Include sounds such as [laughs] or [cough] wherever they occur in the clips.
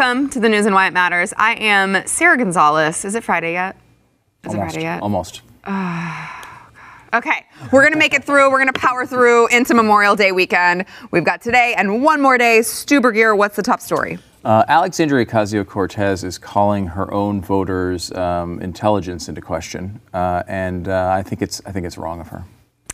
Welcome to the news and why it matters. I am Sarah Gonzalez. Is it Friday yet? Is almost, it Friday yet? Almost. Okay, we're gonna make it through. We're gonna power through into Memorial Day weekend. We've got today and one more day. Stu Burguiere, what's the top story? Uh, Alexandria Ocasio Cortez is calling her own voters' um, intelligence into question, uh, and uh, I think it's I think it's wrong of her.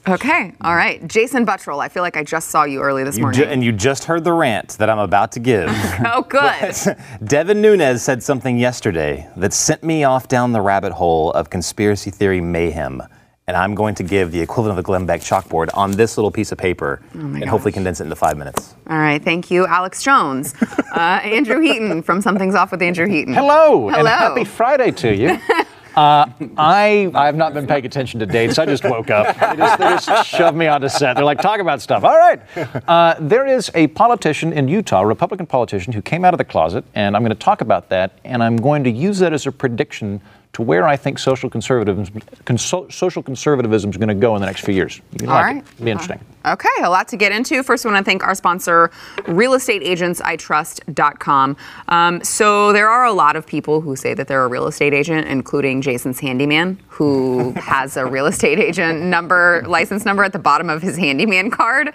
Okay, all right. Jason Buttrill, I feel like I just saw you early this You morning. ju- and you just heard the rant that I'm about to give. [laughs] oh, good. [laughs] Devin Nunes said something yesterday that sent me off down the rabbit hole of conspiracy theory mayhem. And I'm going to give the equivalent of a Glenn Beck chalkboard on this little piece of paper and hopefully condense it into five minutes. All right, thank you, Alex Jones. [laughs] Uh, Andrew Heaton from Something's Off with Andrew Heaton. Hello, and Hello. happy Friday to you. Uh, [laughs] I I have not been paying attention to dates. I just woke up. [laughs] They just, they just shoved me onto set. They're like, talk about stuff. All right. Uh, there is a politician in Utah, a Republican politician, who came out of the closet, and I'm going to talk about that, and I'm going to use that as a prediction to where I think social conservatism, conso- social conservatism is going to go in the next few years. You like right. it. It'll be interesting. Okay, a lot to get into. First, I want to thank our sponsor, realestateagentsitrust.com. Um, so, there are a lot of people who say that they're a real estate agent, including Jason's handyman, who [laughs] has a real estate agent number, license number at the bottom of his handyman card.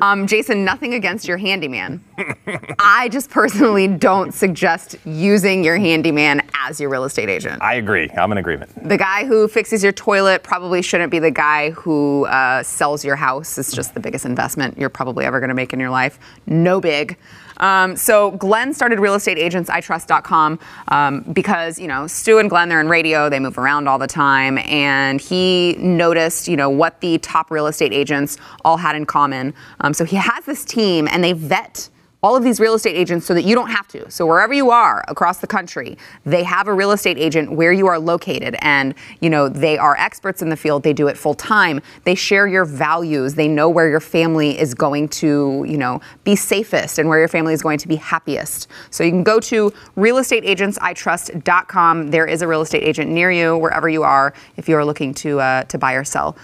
Um, Jason, nothing against your handyman. [laughs] I just personally don't suggest using your handyman as your real estate agent. I agree. I'm in agreement. The guy who fixes your toilet probably shouldn't be the guy who uh, sells your house. It's just the biggest investment you're probably ever going to make in your life. No big. Um, so Glenn started realestateagentsitrust.com um, because you know Stu and Glenn they're in radio they move around all the time and he noticed you know what the top real estate agents all had in common. Um, so he has this team and they vet all of these real estate agents so that you don't have to. So wherever you are across the country, they have a real estate agent where you are located and you know they are experts in the field, they do it full time. They share your values, they know where your family is going to, you know, be safest and where your family is going to be happiest. So you can go to realestateagentsitrust.com. There is a real estate agent near you wherever you are if you are looking to uh, to buy or sell.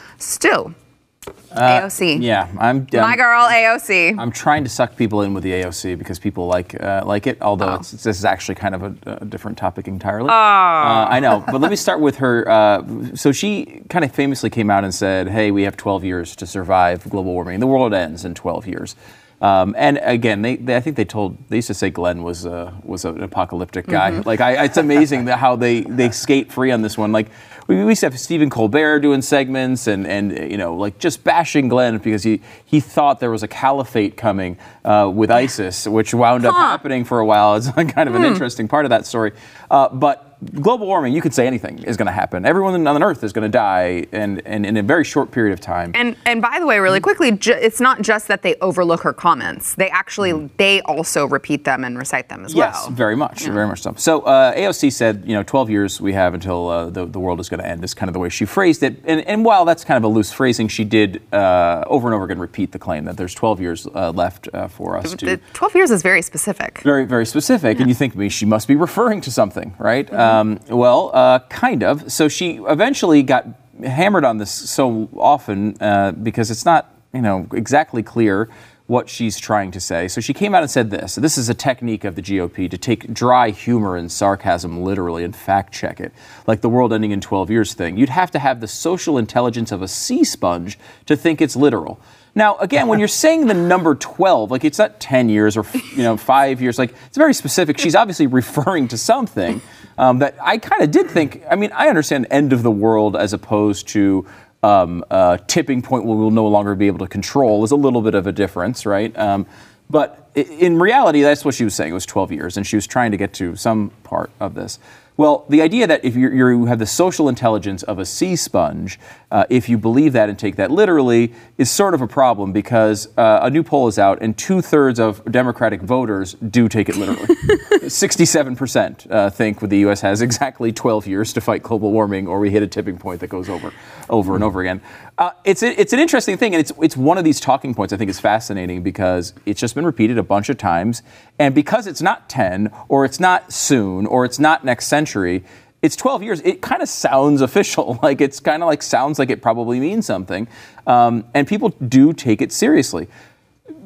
AOC. Yeah, I'm. My I'm- girl AOC. I'm trying to suck people in with the AOC because people like uh, like it. Although Oh. it's, this is actually kind of a, a different topic entirely. Uh, I know, but let me start with her. Uh, so she kind of famously came out and said, "Hey, we have 12 years to survive global warming. The world ends in 12 years." Um, and again, they, they, I think they told they used to say Glenn was uh, was an apocalyptic guy. Mm-hmm. Like I, it's amazing that how they they skate free on this one. Like we, we used to have Stephen Colbert doing segments and and you know like just bashing Glenn because he he thought there was a caliphate coming uh, with ISIS, which wound up happening for a while. It's [laughs] kind of an interesting part of that story. Uh, but global warming, you could say anything is going to happen. Everyone on Earth is going to die, and, and in a very short period of time. And and by the way, really quickly, ju- it's not just that they overlook her comments; they actually they also repeat them and recite them as Yes, well. Yes, very much, very much so. So uh, AOC said, you know, 12 years we have until uh, the, the world is going to end. Is kind of the way she phrased it. And, and while that's kind of a loose phrasing, she did uh, over and over again repeat the claim that there's 12 years uh, left uh, for us to. The Twelve years is very specific. very, very specific, and you think maybe she must be referring to something, right? Um, well, uh, kind of. So she eventually got hammered on this so often uh, because it's not, you know, exactly clear what she's trying to say. So she came out and said this. This is a technique of the GOP to take dry humor and sarcasm literally and fact check it, like the world ending in 12 years thing. You'd have to have the social intelligence of a sea sponge to think it's literal. Now, again, when you're saying the number 12, like it's not 10 years or you know 5 years, like it's very specific. She's obviously [laughs] referring to something um, that I kind of did think. I mean, I understand end of the world as opposed to um, tipping point where we'll no longer be able to control is a little bit of a difference, right? Um, but in reality, that's what she was saying. It was 12 years, and she was trying to get to some part of this. Well, the idea that if you're, you're, you have the social intelligence of a sea sponge, uh, if you believe that and take that literally, is sort of a problem because uh, a new poll is out and two thirds of Democratic voters do take it literally. [laughs] 67% uh, think the U.S. has exactly 12 years to fight global warming, or we hit a tipping point that goes over, over and over again. Uh, it's a, it's an interesting thing, and it's it's one of these talking points I think is fascinating because it's just been repeated a bunch of times, and because it's not 10 or it's not soon or it's not next century. It's 12 years. It kind of sounds [laughs] official. Like it's kind of like sounds like it probably means something, um, and people do take it seriously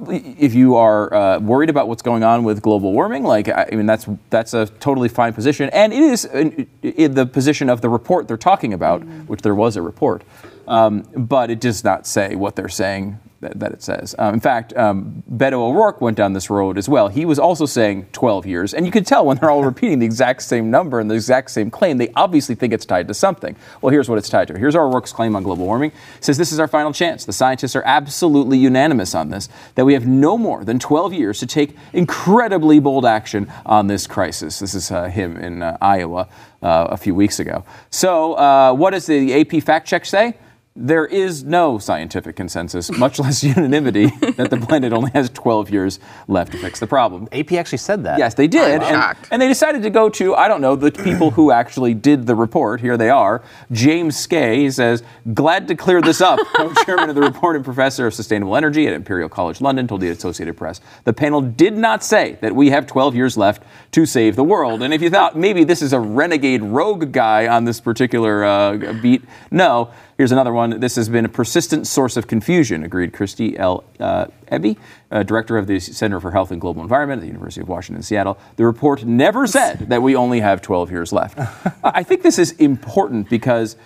if you are uh, worried about what's going on with global warming, like I mean, that's that's a totally fine position, and it is in, in the position of the report they're talking about, which there was a report, um, but it does not say what they're saying that, that it says. Um, in fact, um, Beto O'Rourke went down this road as well. He was also saying 12 years, and you can tell when they're all [laughs] repeating the exact same number and the exact same claim, they obviously think it's tied to something. Well, here's what it's tied to. Here's O'Rourke's claim on global warming. It says this is our final chance. The scientists are absolutely unanimous on this, that we have no more than 12 years to take incredibly bold action on this crisis. This is uh, him in uh, Iowa uh, a few weeks ago. So, uh, what does the AP fact check say? There is no scientific consensus, much less [laughs] unanimity, that the planet only has 12 years left to fix the problem. AP actually said that. Yes, they did. And, and they decided to go to, I don't know, the people who actually did the report. Here they are. James Skea says, glad to clear this up. [laughs] Co-chairman of the report and professor of sustainable energy at Imperial College London told the Associated Press. The panel did not say that we have 12 years left to save the world. And if you thought maybe this is a renegade rogue guy on this particular uh, beat, no. Here's another one. This has been a persistent source of confusion, agreed Kristie L. Uh, Ebi, uh, director of the Center for Health and Global Environment at the University of Washington, Seattle. The report never said that we only have 12 years left. [laughs] I think this is important because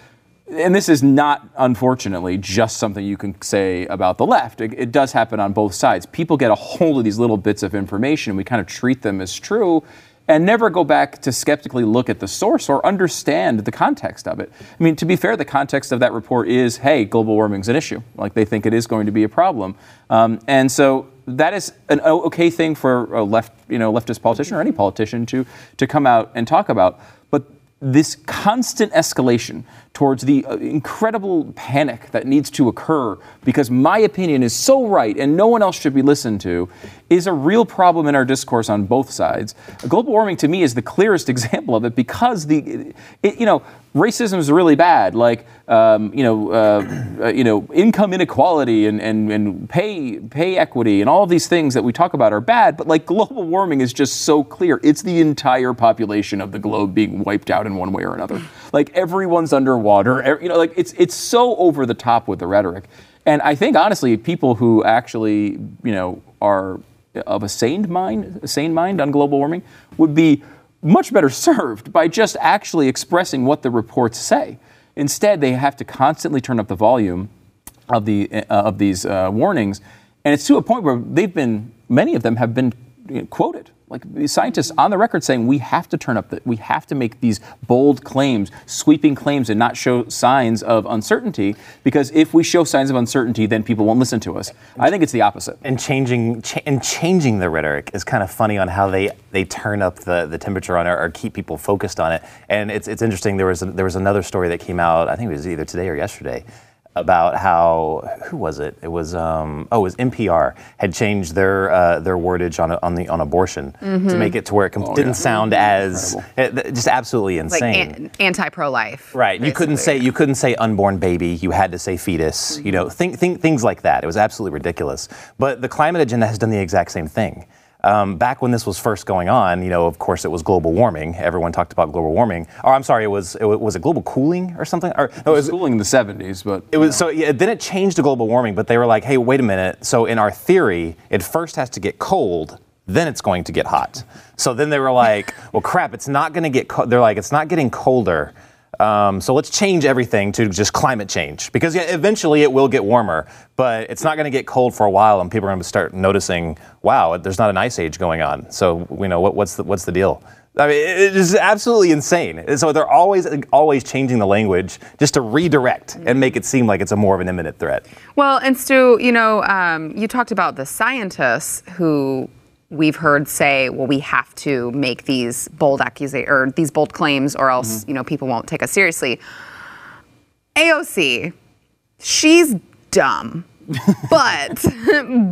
and this is not, unfortunately, just something you can say about the left. It, it does happen on both sides. People get a hold of these little bits of information, and we kind of treat them as true and never go back to skeptically look at the source or understand the context of it. I mean, to be fair, the context of that report is hey, global warming's an issue. Like they think it is going to be a problem. Um, and so that is an okay thing for a left, you know, leftist politician or any politician to, to come out and talk about. But this constant escalation towards the uh, incredible panic that needs to occur because my opinion is so right and no one else should be listened to is a real problem in our discourse on both sides. Global warming to me is the clearest [laughs] example of it because the it, you know racism is really bad. Like um, you know uh, uh, you know income inequality and, and, and pay pay equity and all of these things that we talk about are bad but like global warming is just so clear. It's the entire population of the globe being wiped out in one way or another like everyone's underwater. You know like it's it's so over the top with the rhetoric. And I think honestly people who actually you know are of a sane mind a sane mind on global warming would be much better [laughs] served by just actually expressing what the reports say. Instead, they have to constantly turn up the volume of the uh, of these uh, warnings, and it's to a point where they've been many of them have been quoted. Like scientists on the record saying we have to turn up the, we have to make these bold claims, sweeping claims, and not show signs of uncertainty. Because if we show signs of uncertainty, then people won't listen to us. I think it's the opposite. and changing cha- and changing the rhetoric is kind of funny on how they they turn up the, the temperature on it or keep people focused on it. And it's it's interesting. There was a, there was another story that came out. I think it was either today or yesterday about how who was it? It was um, oh, it was NPR had changed their uh, their wordage on on the on abortion to make it to where it com- didn't sound as eh, just absolutely Like insane. an, anti-pro-life. Right. You couldn't say you couldn't say unborn baby. You had to say fetus. You know, think, think, things like that. It was absolutely ridiculous. But the climate agenda has done the exact same thing. Um, back when this was first going on, you know, of course, it was global warming. Everyone talked about global warming. Or I'm sorry, it was it was it global cooling or something? Or no, It was cooling in the 70s, but it was so yeah. Then it changed to global warming, but they were like, "Hey, wait a minute." So in our theory, it first has to get cold, then it's going to get hot. So then they were like, "Well, crap! It's not going to get." Co-. They're like, "It's not getting colder." Um, so let's change everything to just climate change because yeah, eventually it will get warmer, but it's not going to get cold for a while, and people are going to start noticing, "Wow, there's not an ice age going on." So you know what, what's the what's the deal? I mean, it is absolutely insane. So they're always always changing the language just to redirect and make it seem like it's a more of an imminent threat. Well, and Stu, you know, um, you talked about the scientists who we've heard say, "Well, we have to make these bold accusations or these bold claims, or else mm-hmm. you know people won't take us seriously." AOC, she's dumb, [laughs] but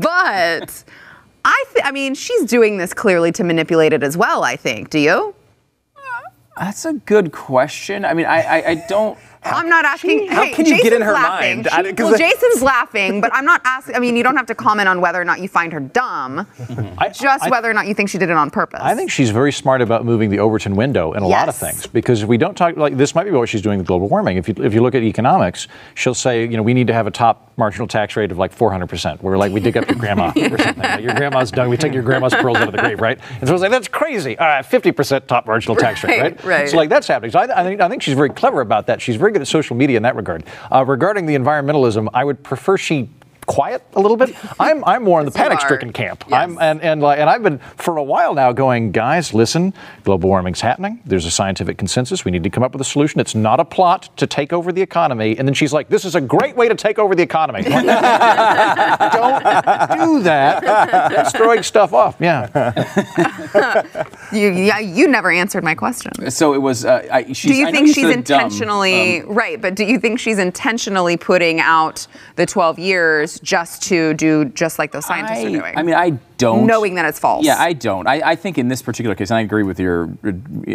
but I th- I mean she's doing this clearly to manipulate it as well. I think. Do you? That's a good question. I mean, I, I, I don't. I'm not asking. How hey, can you get in her laughing. mind? I- 'cause well, I- Jason's laughing, but I'm not asking. I mean, you don't have to comment on whether or not you find her dumb, mm-hmm. I- just I- whether or not you think she did it on purpose. I think she's very smart about moving the Overton window in a lot of things because if we don't talk like this might be what she's doing with global warming. If you if you look at economics, she'll say you know we need to have a top marginal tax rate of like 400 percent. Where like we dig up your grandma [laughs] or something. Like your grandma's done. We take your grandma's pearls out of the grave, right? And so it's like that's crazy. All right, 50 percent top marginal tax rate, Right, right? right. So like that's happening. So I, I think I think she's very clever about that. She's very good at social media in that regard. Uh, regarding the environmentalism, I would prefer she. Quiet a little bit. [laughs] I'm I'm more in the panic-stricken camp. Yes. I'm and and like, and I've been for a while now going, guys, listen, global warming's happening. There's a scientific consensus. We need to come up with a solution. It's not a plot to take over the economy. And then she's like, this is a great way to take over the economy. [laughs] Don't do that. That's throwing stuff off. Yeah. [laughs] you, yeah, you never answered my question. So it was. Uh, I, she's, Do you I think she's said dumb. intentionally Um, right? But do you think she's intentionally putting out the 12 years just to do just like those scientists I, are doing? I mean, I don't. Knowing that it's false. Yeah, I don't. I, I think in this particular case, and I agree with your uh,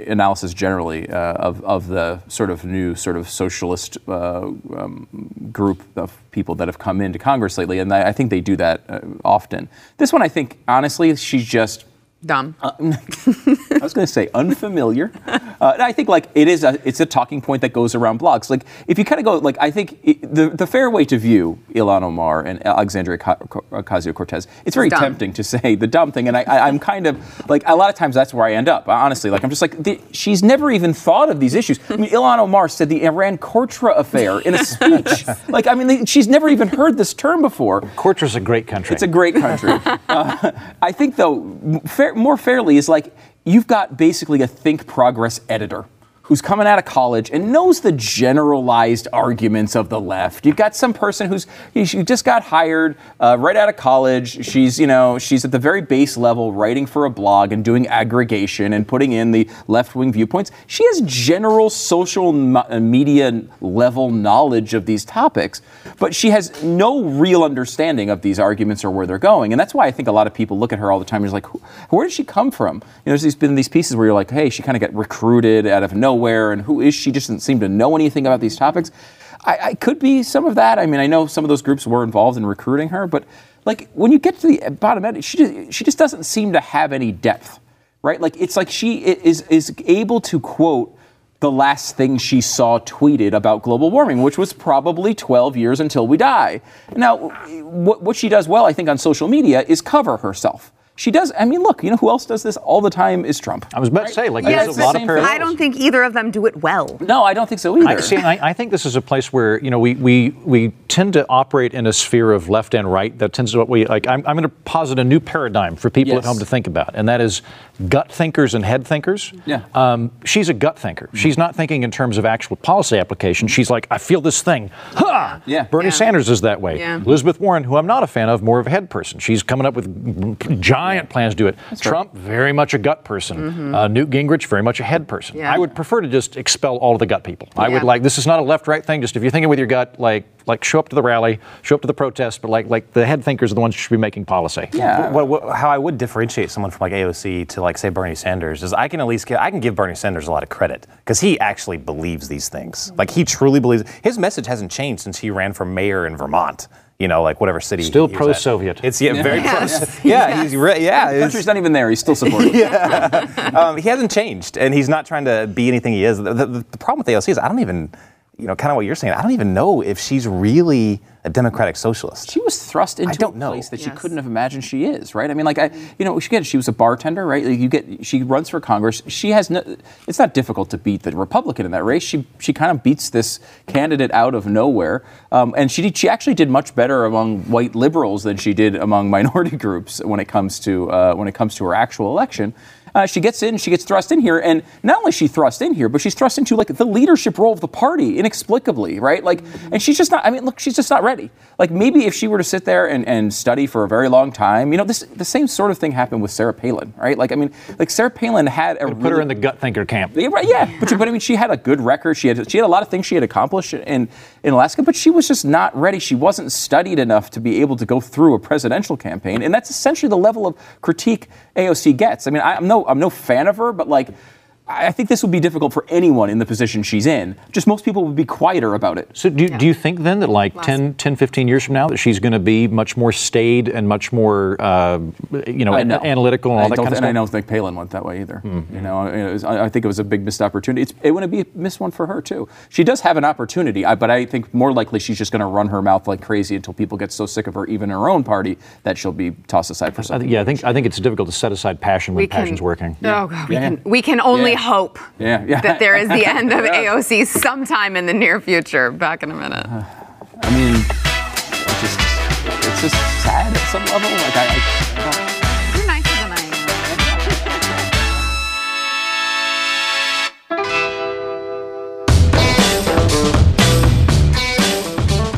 analysis generally uh, of, of the sort of new sort of socialist uh, um, group of people that have come into Congress lately, and I, I think they do that uh, often. This one, I think, honestly, she's just. Dumb. Uh, [laughs] I was going to say unfamiliar. Uh, and I think like it is a it's a talking point that goes around blogs. Like if you kind of go like I think it, the the fair way to view Ilhan Omar and Alexandria Ocasio Cortez, it's very dumb. tempting to say the dumb thing, and I, I, I'm kind of like a lot of times that's where I end up. Honestly, like I'm just like the, she's never even thought of these issues. I mean, Ilhan Omar said the Iran Contra affair in a speech. [laughs] like I mean, they, she's never even heard this term before. Cortra's a great country. It's a great country. [laughs] uh, I think, though, m- fair, more fairly is like you've got basically a Think Progress editor who's coming out of college and knows the generalized arguments of the left. You've got some person who's she just got hired uh, right out of college. She's you know she's at the very base level writing for a blog and doing aggregation and putting in the left wing viewpoints. She has general social uh, media level knowledge of these topics, but she has no real understanding of these arguments or where they're going. And that's why I think a lot of people look at her all the time and is like, where did she come from? You know, there's been these pieces where you're like, hey, she kind of got recruited out of nowhere, and who is she? Just doesn't seem to know anything about these topics. I, I could be some of that. I mean, I know some of those groups were involved in recruiting her, but like when you get to the bottom end, she just, she just doesn't seem to have any depth, right? Like it's like she is is able to quote the last thing she saw tweeted about global warming, which was probably 12 years until we die. Now, what, what she does well, I think, on social media is cover herself. She does. I mean, look, you know who else does this all the time is Trump. I was about to say, like, Yes, there's a but lot of parallels. I don't think either of them do it well. No, I don't think so either. I, see, I, I think this is a place where you know we, we we tend to operate in a sphere of left and right. That tends to what we like. I'm, I'm going to posit a new paradigm for people Yes. at home to think about, and that is gut thinkers and head thinkers. Yeah. Um, she's a gut thinker. She's not thinking in terms of actual policy application. She's like, I feel this thing. Ha! Yeah. Bernie Yeah. Sanders is that way. Yeah. Elizabeth Warren, who I'm not a fan of, more of a head person. She's coming up with giant plans to do it. Trump, very much a gut person. Uh, Newt Gingrich, very much a head person. Yeah. I would prefer to just expel all of the gut people. I would like this is not a left-right thing. Just if you're thinking with your gut, like like show up to the rally, show up to the protest, but like like the head thinkers are the ones who should be making policy. yeah. What, what, how I would differentiate someone from like AOC to like say Bernie Sanders is I can at least give, I can give Bernie Sanders a lot of credit because he actually believes these things. Like he truly believes. His message hasn't changed since he ran for mayor in Vermont. You know, like whatever city. Still he was at. pro-Soviet. It's yeah, very [laughs] Yes. close. Yeah, he's re- yeah. the it's- country's not even there. He's still supportive. [laughs] um, he hasn't changed, and he's not trying to be anything he is. The, the, the problem with AOC is I don't even, you know, kind of what you're saying. I don't even know if she's really a democratic socialist. She was thrust into don't a know. place that she couldn't have imagined she is, right? I mean, like I, you know, she, again, she was a bartender, right? Like you get, she runs for Congress. She has no. It's not difficult to beat the Republican in that race. She she kind of beats this candidate out of nowhere, um, and she did, she actually did much better among white liberals than she did among minority [laughs] groups when it comes to uh, when it comes to her actual election. Uh, she gets in, she gets thrust in here, and not only is she thrust in here, but she's thrust into like the leadership role of the party inexplicably, right? Like, and she's just not. I mean, look, she's just not ready. Like maybe if she were to sit there and, and study for a very long time, you know, this the same sort of thing happened with Sarah Palin, right? Like, I mean, like Sarah Palin had a Put her in the gut thinker camp. yeah, right, yeah, but, but I mean, she had a good record. She had she had a lot of things she had accomplished in in Alaska, but she was just not ready. She wasn't studied enough to be able to go through a presidential campaign, and that's essentially the level of critique AOC gets. I mean, I, I'm no I'm no fan of her, but like. I think this would be difficult for anyone in the position she's in. Just most people would be quieter about it. So do, do you think then that like 10, 10, 15 years from now that she's going to be much more staid and much more, uh, you know, know. analytical and all I that don't kind of thi- And I? Don't think Palin went that way either. You know, it was- I, I think it was a big missed opportunity. It's, it wouldn't be a missed one for her too. She does have an opportunity, I, but I think more likely she's just going to run her mouth like crazy until people get so sick of her, even her own party, that she'll be tossed aside for I something. think, yeah, I think I think it's difficult to set aside passion when passion's working. Oh God, we Yeah. can we can only Yeah. Hope Yeah, yeah. that there is the [laughs] end of AOC sometime in the near future. Back in a minute. [sighs] I mean, it's just, it's just sad at some level. Like I, I, I You're nicer than I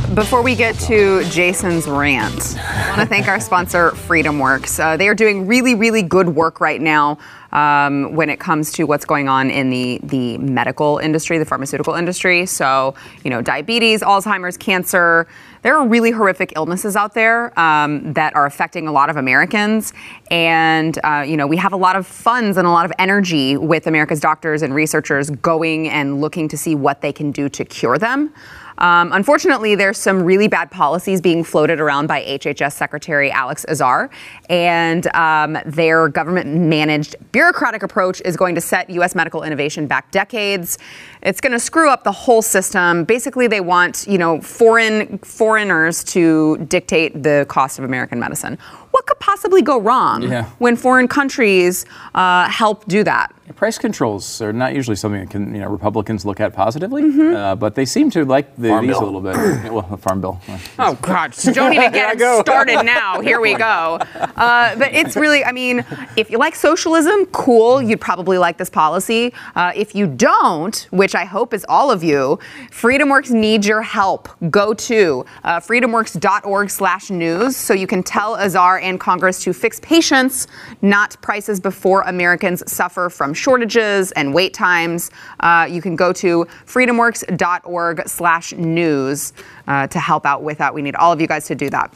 am. Before we get to Jason's rant, I want to thank our sponsor, FreedomWorks. Uh, they are doing really, really good work right now um, when it comes to what's going on in the, the medical industry, the pharmaceutical industry. So, you know, diabetes, Alzheimer's, cancer. There are really horrific illnesses out there um, that are affecting a lot of Americans. And, uh, you know, we have a lot of funds and a lot of energy with America's doctors and researchers going and looking to see what they can do to cure them. Um, unfortunately, there's some really bad policies being floated around by HHS Secretary Alex Azar, and um, their government-managed bureaucratic approach is going to set U.S. medical innovation back decades. It's going to screw up the whole system. Basically, they want you know foreign foreigners to dictate the cost of American medicine. What could possibly go wrong Yeah. when foreign countries uh, help do that? price controls are not usually something that can, you know, Republicans look at positively, Mm-hmm. uh, but they seem to like the, Farm these bill. a little bit. [coughs] Well, the farm bill. Oh God! So don't even get it started now. Here we go. Uh, but it's really, I mean, if you like socialism, cool. You'd probably like this policy. Uh, if you don't, which I hope is all of you, FreedomWorks needs your help. Go to uh, freedomworks.org/news so you can tell Azar and Congress to fix patients, not prices, before Americans suffer from shortages and wait times. Uh, you can go to freedomworks.org/news uh, to help out with that. We need all of you guys to do that.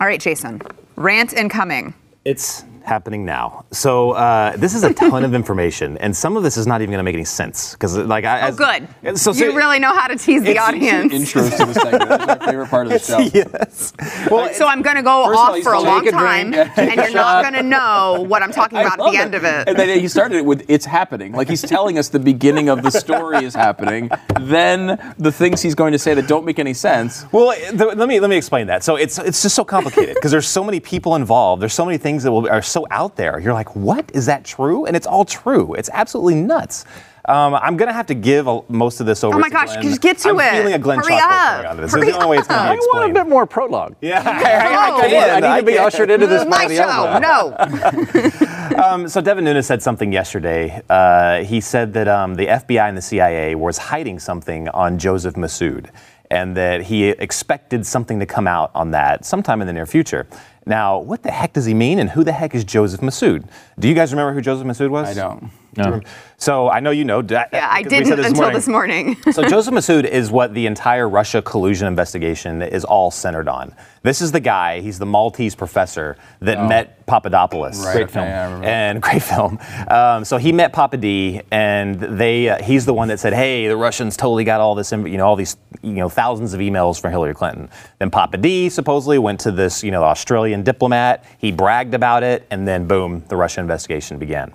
All right, Jason, rant incoming. It's happening now. So uh, this is a ton of information, and some of this is not even going to make any sense because, like, I. Oh, good. So, you really know how to tease the audience. Intros to the segment. That's my favorite part of the show. yes. Well, So I'm going to go First all, off for a long a time, drink. and you're not going to know what I'm talking I about at love the end of it. And then he started it with "It's happening," like he's telling us the beginning of the story is happening. Then the things he's going to say that don't make any sense. Well, th- let me let me explain that. So it's it's just so complicated because there's so many people involved. There's so many things that will, are so out there. You're like, what is that true? And it's all true. It's absolutely nuts. Um, I'm gonna have to give a, most of this over. To. Oh my gosh, Glenn. just get to I'm it. feeling a Glenn Hurry Chalkboard up. coming onto this. Hurry this is the only way it's gonna up. be I want a bit more prologue. [laughs] Yeah, I, I, Oh. I, can. I need to be ushered into this My by the show, [laughs] no. [laughs] Um, so Devin Nunes said something yesterday. Uh, he said that um, the FBI and the CIA was hiding something on Joseph Mifsud, and that he expected something to come out on that sometime in the near future. Now, what the heck does he mean, and who the heck is Joseph Mifsud? Do you guys remember who Joseph Mifsud was? I don't. No. So I know you know. Yeah, I didn't until this morning. [laughs] so Joseph Mifsud is what the entire Russia collusion investigation is all centered on. This is the guy. He's the Maltese professor that met Papadopoulos. Right, Great film. okay, I remember. And [laughs] great film. Um, so he met Papa D, and they uh, he's the one that said, "Hey, the Russians totally got all this, you know, all these, you know, thousands of emails from Hillary Clinton." Then Papa D supposedly went to this, you know, Australian diplomat. He bragged about it, and then boom, the Russia investigation began.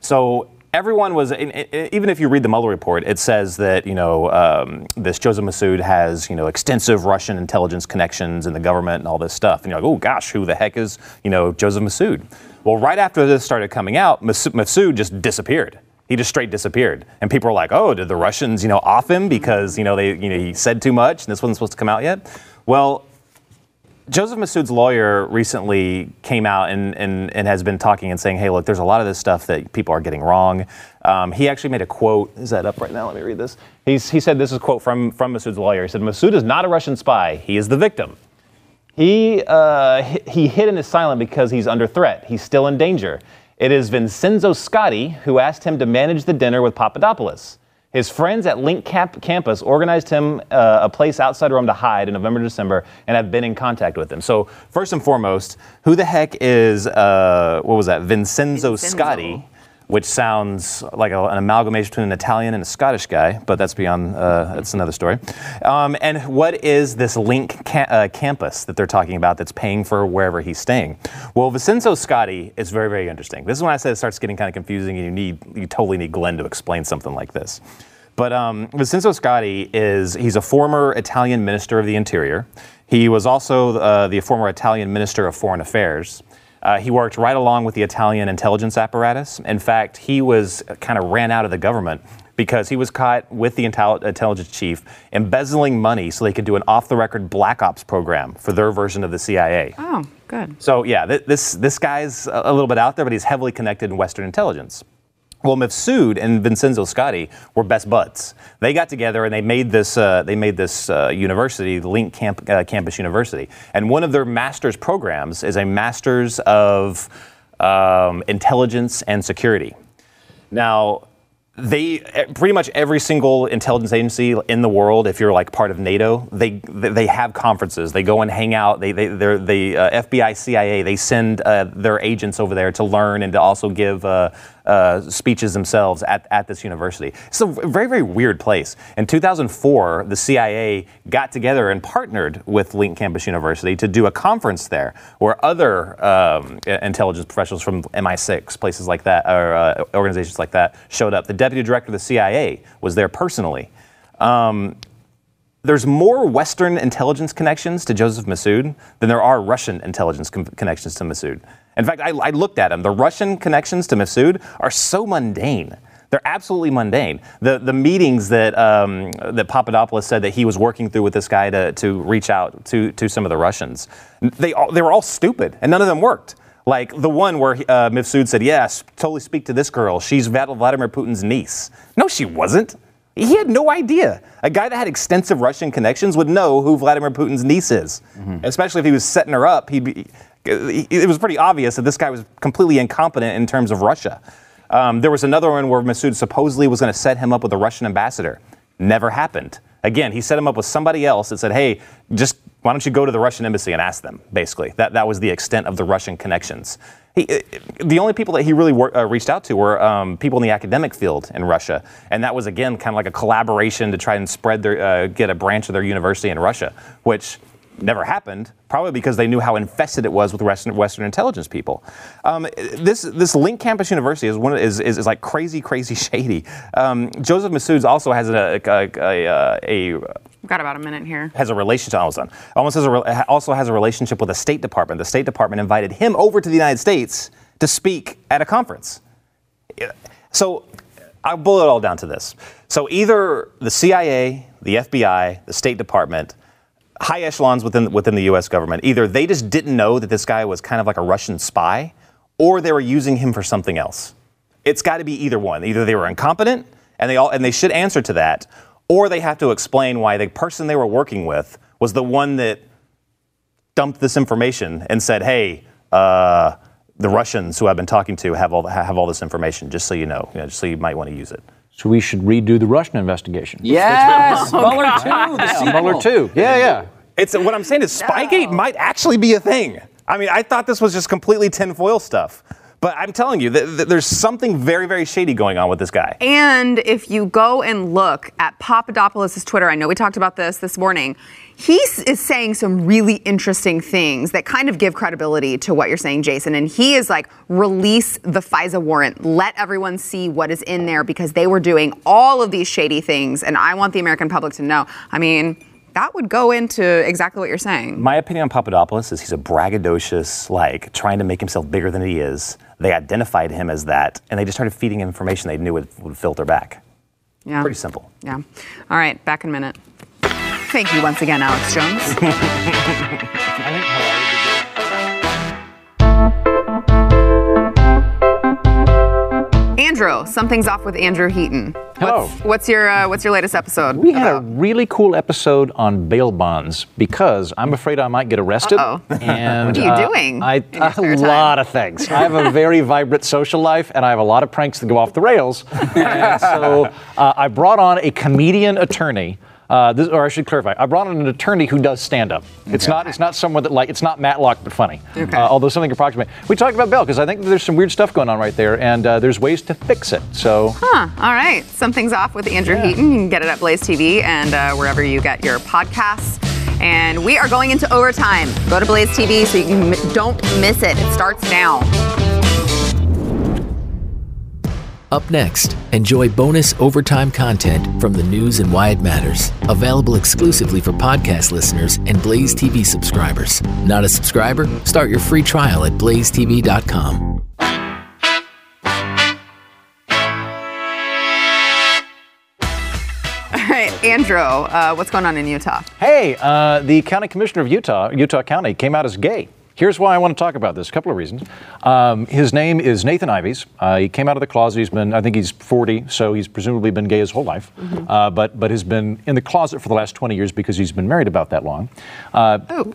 So everyone was, even if you read the Mueller report, it says that you know um, this Joseph Mifsud has you know extensive Russian intelligence connections in the government and all this stuff, and you're like, oh gosh, who the heck is you know Joseph Mifsud? Well, right after this started coming out, Mas- Mifsud just disappeared. He just straight disappeared, and people were like, "Oh, did the Russians, you know, off him because you know they, you know, he said too much, and this wasn't supposed to come out yet?" Well, Joseph Mifsud's lawyer recently came out and, and, and has been talking and saying, hey, look, there's a lot of this stuff that people are getting wrong. Um, he actually made a quote. Is that up right now? Let me read this. He's, he said this is a quote from, from Mifsud's lawyer. He said, Mifsud is not a Russian spy. He is the victim. He, uh, he, he hid and is silent because he's under threat. He's still in danger. It is Vincenzo Scotti who asked him to manage the dinner with Papadopoulos. His friends at Link Cap- Campus organized him uh, a place outside Rome to hide in November, December, and have been in contact with him. So, first and foremost, who the heck is, uh, what was that, Vincenzo, Vincenzo. Scotti? Which sounds like a- an amalgamation between an Italian and a Scottish guy, but that's beyond, uh, that's another story. Um, and what is this Link ca- uh, campus that they're talking about that's paying for wherever he's staying? Well, Vincenzo Scotti is very, very interesting. This is when I said it starts getting kind of confusing and you need, you totally need Glenn to explain something like this. But um, Vincenzo Scotti is he's a former Italian minister of the Interior. He was also uh, the former Italian minister of Foreign Affairs. Uh, he worked right along with the Italian intelligence apparatus. In fact, he was kind of ran out of the government because he was caught with the intel- intelligence chief embezzling money so they could do an off-the-record black ops program for their version of the CIA. Oh, good. So yeah, th- this this guy's a little bit out there, but he's heavily connected in Western intelligence. Well, Mifsud and Vincenzo Scotti were best buds. They got together and they made this. Uh, they made this uh, university, the Link Camp, uh, Campus University, and one of their master's programs is a master's of um, intelligence and security. Now, they pretty much every single intelligence agency in the world, if you're like part of NATO, they they have conferences. They go and hang out. They they they're, the uh, FBI, CIA, they send uh, their agents over there to learn and to also give. Uh, uh, speeches themselves at, at this university. It's a very, very weird place. In 2004, the CIA got together and partnered with Link Campus University to do a conference there where other um, intelligence professionals from MI6, places like that, or uh, organizations like that, showed up. The deputy director of the CIA was there personally. Um, there's more Western intelligence connections to Joseph Mifsud than there are Russian intelligence connections to Mifsud. In fact, I, I looked at them. The Russian connections to Mifsud are so mundane. They're absolutely mundane. The the meetings that um, that Papadopoulos said that he was working through with this guy to, to reach out to, to some of the Russians, they all, they were all stupid, and none of them worked. Like the one where uh, Mifsud said, "Yes, totally speak to this girl. She's Vladimir Putin's niece." No, she wasn't. He had no idea. A guy that had extensive Russian connections would know who Vladimir Putin's niece is, especially if he was setting her up. He'd be, it was pretty obvious that this guy was completely incompetent in terms of Russia. Um, there was another one where Mifsud supposedly was going to set him up with a Russian ambassador. Never happened. Again, he set him up with somebody else that said, "Hey, just why don't you go to the Russian embassy and ask them?" Basically, that that was the extent of the Russian connections. He, uh, the only people that he really wor- uh, reached out to were um, people in the academic field in Russia, and that was again kind of like a collaboration to try and spread their uh, get a branch of their university in Russia, which never happened, probably because they knew how infested it was with Western, Western intelligence people. Um, this this Link Campus University is one of- is, is, is like crazy, crazy [laughs] shady. Um, Joseph Mifsud also has a, a, a, a, a We've got about a minute here. has a relationship. Almost done. Almost has a also has a relationship with the State Department. The State Department invited him over to the United States to speak at a conference. So I'll boil it all down to this. So either the CIA, the FBI, the State Department, high echelons within within the U.S. government, either they just didn't know that this guy was kind of like a Russian spy, or they were using him for something else. It's got to be either one. Either they were incompetent, and they all and they should answer to that, or they have to explain why the person they were working with was the one that dumped this information and said, "Hey, uh, the Russians who I've been talking to have all have all this information. Just so you know, you know, just so you might want to use it." So we should redo the Russian investigation. Yes, oh, Mueller too. The sequel. Mueller too. Yeah, yeah. It's what I'm saying is Spygate might actually be a thing. I mean, I thought this was just completely tinfoil stuff, but I'm telling you, th- th- there's something very, very shady going on with this guy. And if you go and look at Papadopoulos' Twitter, I know we talked about this this morning. He is saying some really interesting things that kind of give credibility to what you're saying, Jason. And he is like, release the FISA warrant. Let everyone see what is in there because they were doing all of these shady things. And I want the American public to know. I mean, that would go into exactly what you're saying. My opinion on Papadopoulos is he's a braggadocious, like trying to make himself bigger than he is. They identified him as that, and they just started feeding him information they knew would, would filter back. Yeah. Pretty simple. Yeah. All right, back in a minute. Thank you once again, Alex Jones. [laughs] Andrew, something's off with Andrew Heaton. Hello. What's, what's your uh, What's your latest episode? We had a really cool episode on bail bonds because I'm afraid I might get arrested. Uh-oh. [laughs] And What are you uh, doing I, a lot of things. I have a very [laughs] vibrant social life, and I have a lot of pranks that go off the rails. and so uh, I brought on a comedian attorney. Uh, this, or I should clarify. I brought in an attorney who does stand up. It's not. It's not someone that like. It's not Matlock, but funny. Okay. Uh, although something approximate. We talked about Bell because I think there's some weird stuff going on right there, and uh, there's ways to fix it. So Huh, all right. Something's off with Andrew Heaton. You can get it at Blaze TV and uh, wherever you get your podcasts. And we are going into overtime. Go to Blaze TV so you can, don't miss it. It starts now. Up next, enjoy bonus overtime content from the news and why it matters. Available exclusively for podcast listeners and Blaze TV subscribers. Not a subscriber? Start your free trial at blazetv.com. All right, Andrew, uh, what's going on in Utah? Hey, uh, the county commissioner of Utah, Utah County, came out as gay. Here's why I want to talk about this. A couple of reasons. Um, his name is Nathan Ives. Uh, he came out of the closet. He's been, I think he's 40, so he's presumably been gay his whole life, uh, but but has been in the closet for the last 20 years because he's been married about that long. Uh, Oh,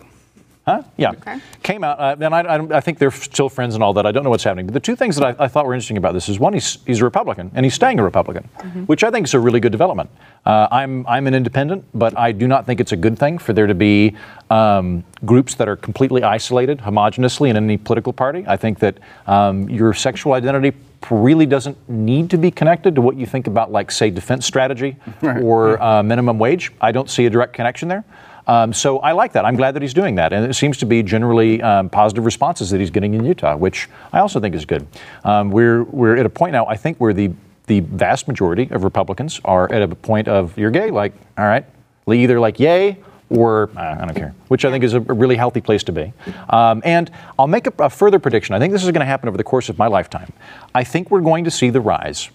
Huh? Yeah. Okay. Came out, uh, and I, I, I think they're still friends and all that. I don't know what's happening. But the two things that I, I thought were interesting about this is one, he's, he's a Republican, and he's staying a Republican, which I think is a really good development. Uh, I'm, I'm an independent, but I do not think it's a good thing for there to be um, groups that are completely isolated, homogenously in any political party. I think that um, your sexual identity really doesn't need to be connected to what you think about, like, say, defense strategy or uh, minimum wage. I don't see a direct connection there. Um, so I like that. I'm glad that he's doing that, and it seems to be generally um, positive responses that he's getting in Utah, which I also think is good. Um, we're we're at a point now, I think, where the the vast majority of Republicans are at a point of you're gay, like all right, either like yay or uh, I don't care, which I think is a really healthy place to be. Um, and I'll make a, a further prediction. I think this is going to happen over the course of my lifetime. I think we're going to see the rise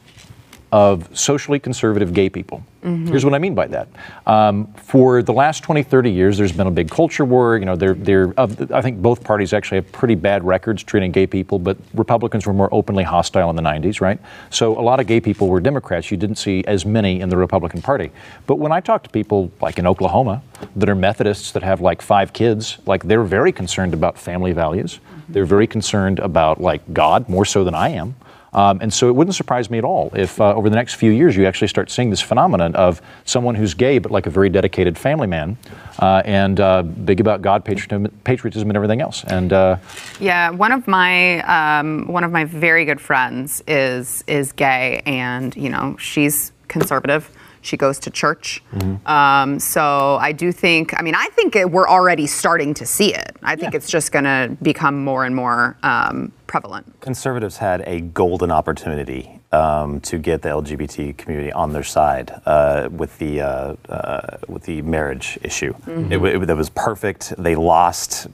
of socially conservative gay people. Here's what I mean by that. Um, for the last 20, 30 years, there's been a big culture war. You know, they're, they're, of, I think both parties actually have pretty bad records treating gay people, but Republicans were more openly hostile in the 90s, right? So a lot of gay people were Democrats. You didn't see as many in the Republican Party. But when I talk to people like in Oklahoma that are Methodists that have like five kids, like they're very concerned about family values. They're very concerned about like God more so than I am. Um, and so it wouldn't surprise me at all if uh, over the next few years you actually start seeing this phenomenon of someone who's gay but like a very dedicated family man uh, and uh, big about God, patriotism, patriotism, and everything else. And uh, Yeah, one of my um, one of my very good friends is is gay, and you know she's conservative. She goes to church, um, so I do think. I mean, I think it, we're already starting to see it. I think it's just going to become more and more um, prevalent. Conservatives had a golden opportunity um, to get the LGBT community on their side uh, with the uh, uh, with the marriage issue. It, wa- it, was perfect. They lost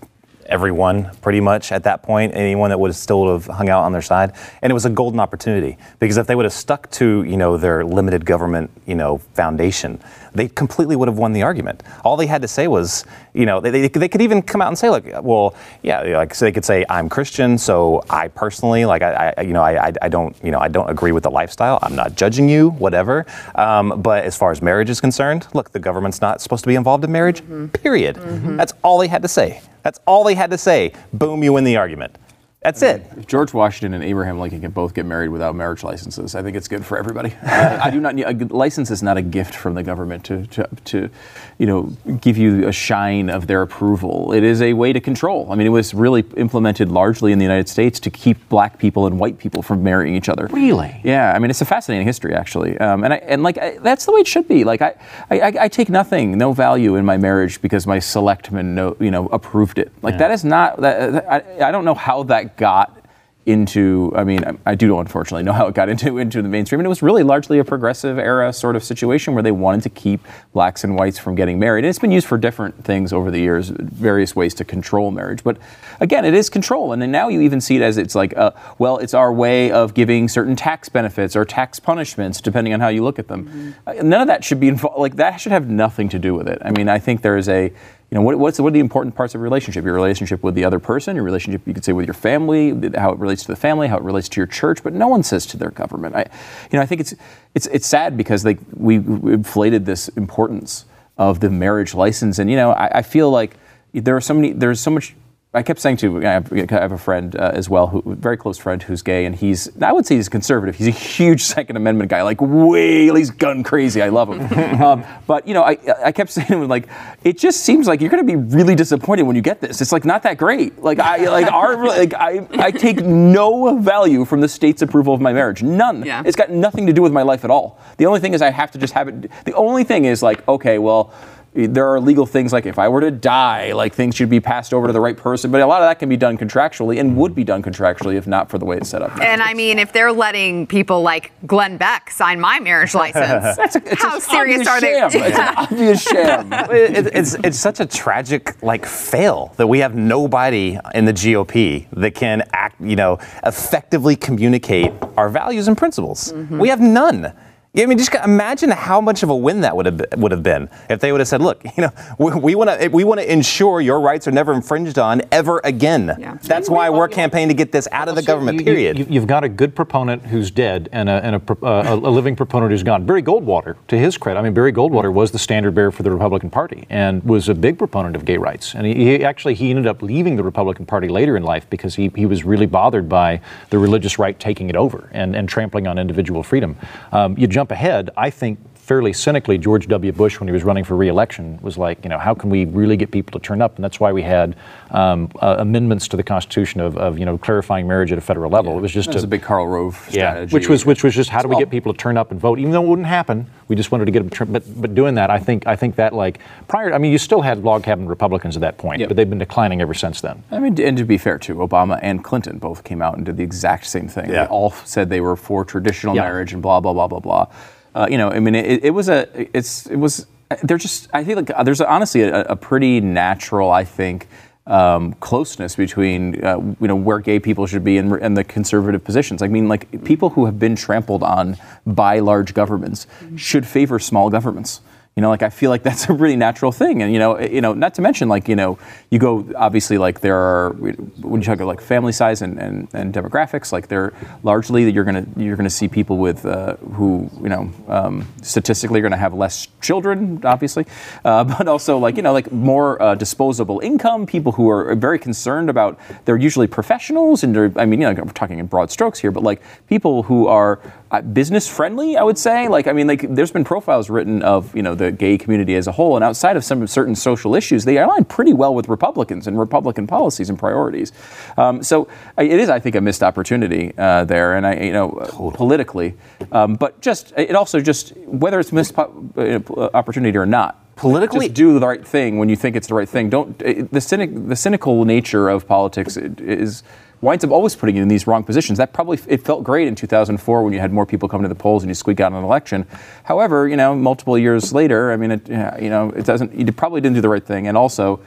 everyone pretty much at that point. Anyone that would have still have hung out on their side, and it was a golden opportunity because if they would have stuck to you know their limited government you know foundation, they completely would have won the argument. All they had to say was you know they, they, they could even come out and say like well yeah like so they could say I'm Christian so I personally like I, I you know I, I I don't you know I don't agree with the lifestyle. I'm not judging you whatever. Um, but as far as marriage is concerned, look the government's not supposed to be involved in marriage. Period. That's all they had to say. That's all they had to say. Boom, you win the argument. That's it. If George Washington and Abraham Lincoln can both get married without marriage licenses, I think it's good for everybody. [laughs] I do not need a license is not a gift from the government to, to, to, you know, give you a shine of their approval. It is a way to control. I mean, it was really implemented largely in the United States to keep black people and white people from marrying each other. Really? Yeah. I mean, it's a fascinating history actually, um, and I, and like I, that's the way it should be. Like I, I, I- I take nothing, no value in my marriage because my selectman, no, you know, approved it. Like that is not that- I, I don't know how that got into i mean I, do unfortunately know how it got [laughs] into into the mainstream. And it was really largely a progressive era sort of situation where they wanted to keep blacks and whites from getting married. And it's been used for different things over the years various ways to control marriage. But again it is control. And then now you even see it as it's like uh, well it's our way of giving certain tax benefits or tax punishments depending on how you look at them. Uh, none of that should be involved like that should have nothing to do with it. I mean i think there is a you know, what, what's what are the important parts of a relationship? Your relationship with the other person, your relationship, you could say, with your family, how it relates to the family, how it relates to your church. But no one says to their government. I, you know, I think it's it's it's sad because like we, we inflated this importance of the marriage license, and you know, I, I feel like there are so many, there's so much I kept saying to I have, I have a friend uh, as well, who very close friend who's gay, and he's I would say he's conservative. He's a huge Second Amendment guy, like way he's gun crazy. I love him. [laughs] um, but you know, I I kept [laughs] saying to him like, it just seems like you're going to be really disappointed when you get this. It's like not that great. Like I like our [laughs] like I I take no value from the state's approval of my marriage. None. Yeah. It's got nothing to do with my life at all. The only thing is I have to just have it. The only thing is like okay, well there are legal things like if I were to die, like things should be passed over to the right person. But a lot of that can be done contractually and would be done contractually if not for the way it's set up. And I mean, if they're letting people like Glenn Beck sign my marriage license, [laughs] That's a, it's how serious obvious are they? sham. It's an obvious sham. [laughs] it, it's it's such a tragic like fail that we have nobody in the GOP that can act you know effectively communicate our values and principles. Mm-hmm. We have none. I mean, just imagine how much of a win that would have would have been if they would have said, "Look, [laughs] you know, we want to we want to ensure your rights are never infringed on ever again." Yeah. That's why we're campaigning to get this out of the government. You- Period. You, have got a good proponent who's dead and a, and a, uh, a, a living proponent who's gone. Barry Goldwater, to his credit, I mean, Barry Goldwater was the standard bearer for the Republican Party and was a big proponent of gay rights. And he, he actually he ended up leaving the Republican Party later in life because he, he was really bothered by the religious right taking it over and, and trampling on individual freedom. Um, you jump ahead, I think fairly cynically, George W. Bush, when he was running for re-election, was like, you know, how can we really get people to turn up? And that's why we had um, uh, amendments to the Constitution of, of, you know, clarifying marriage at a federal level. It was just was a a big Karl Rove yeah, which was which was just how do we get people to turn up and vote, even though it wouldn't happen. We just wanted to get them. Turn- but but doing that, I think I think that like prior, I mean, you still had log cabin Republicans at that point, Yep. but they've been declining ever since then. I mean, and to be fair too, Obama and Clinton both came out and did the exact same thing. Yeah. They all said they were for traditional Yeah. marriage and blah blah blah blah blah. Uh, you know, I mean, it, it was a, it's, it was. They're just. I feel like there's honestly a, a pretty natural, I think, um, closeness between uh, you know where gay people should be and, and the conservative positions. I mean, like people who have been trampled on by large governments should favor small governments. You know, like I feel like [laughs] that's a really natural thing, and you know, you know, not to mention like you know, you go obviously like there are when you talk about like family size and, and, and demographics, like they're largely that you're gonna you're gonna see people with uh, who you know um, statistically are gonna have less children, obviously, uh, [laughs] but also like you know like more uh, disposable income, people who are very concerned about they're usually professionals and they're I mean you know I'm talking in broad strokes here, but like people who are business friendly, I would say. Like, I mean, like, there's been profiles written of you know the gay community as a whole, and outside of some certain social issues, they align pretty well with Republicans and Republican policies and priorities. Um, so it is, I think, a missed opportunity uh, there, and I, you know, uh, politically, um, but just it also just whether it's missed po- uh, opportunity or not. Politically- just do the right thing when you think it's the right thing. Don't uh, the cynic the cynical nature of politics is winds up always putting you in these wrong positions. That probably it felt great in 2004 when you had more people come to the polls and you squeak out an election. However, you know, multiple years later, I mean, it, you know, it doesn't. You probably didn't do the right thing, and also,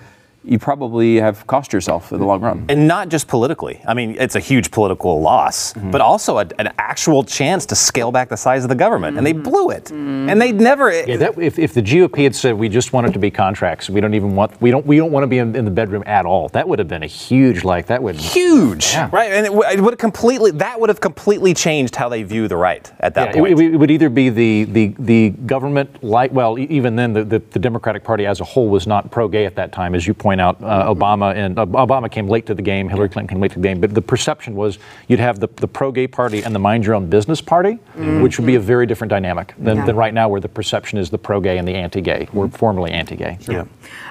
you probably have cost yourself in the long run. and not just politically. I mean, it's a huge political loss, mm-hmm. but also a, an actual chance to scale back the size of the government, and they mm-hmm. blew it. Mm-hmm. And they never. Yeah, that, if, if the GOP had said we just want it to be contracts, we don't even want we don't we don't want to be in, in the bedroom at all, that would have been a huge like that would huge, Yeah. right? And it, w- it would have completely that would have completely changed how they view the right at that Yeah, point. it- it would either be the, the, the government like well even then the, the, the Democratic Party as a whole was not pro-gay at that time as you point out uh, Obama and uh, Obama came late to the game Hillary Clinton came late to the game but the perception was you'd have the, the pro-gay party and the mind your own business party which would be a very different dynamic than, Yeah. than right now where the perception is the pro-gay and the anti-gay we're formerly anti-gay yeah.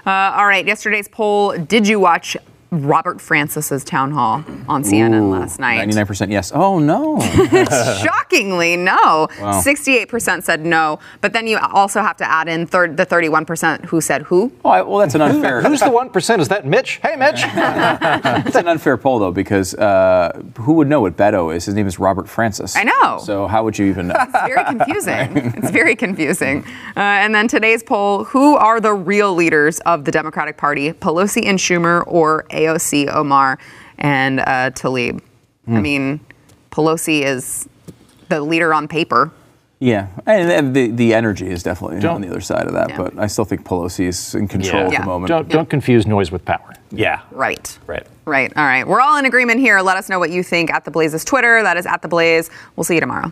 Uh, all right, yesterday's poll. Did you watch Robert Francis's town hall on CNN last night? 99% yes. Oh no. [laughs] Shockingly, no. 68% said no. But then you also have to add in third, the 31% who said who. oh, I, well, that's an unfair. who's the one percent is that Mitch hey Mitch [laughs] It's an unfair poll though because uh, who would know what Beto is? His name is Robert Francis. I know. So how would you even know? It's very confusing. it's very confusing. Uh, and then today's poll who are the real leaders of the Democratic Party, Pelosi and Schumer or AOC, Omar, and uh, Tlaib? Hmm. I mean, Pelosi is the leader on paper. Yeah, and and the, the energy is definitely Don't- on the other side of that, Yeah. but I still think Pelosi is in control Yeah. at Yeah. the moment. don't, don't confuse noise with power yeah, Right. right. Right. All right. We're all in agreement here. Let us know what you think at the Blaze's Twitter. That is at the Blaze. We'll see you tomorrow.